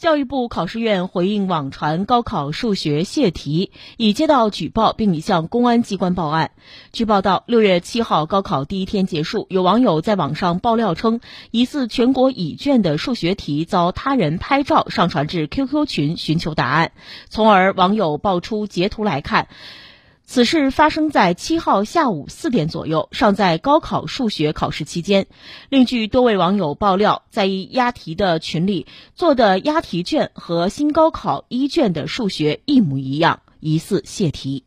教育部考试院回应网传高考数学泄题，已接到举报，并已向公安机关报案。据报道，六月七号高考第一天结束，有网友在网上爆料称，疑似全国乙卷的数学题遭他人拍照上传至 QQ 群寻求答案，从而网友爆出截图来看。此事发生在七号下午四点左右，尚在高考数学考试期间。另据多位网友爆料，在一押题的群里做的押题卷和新高考一卷的数学一模一样，疑似泄题。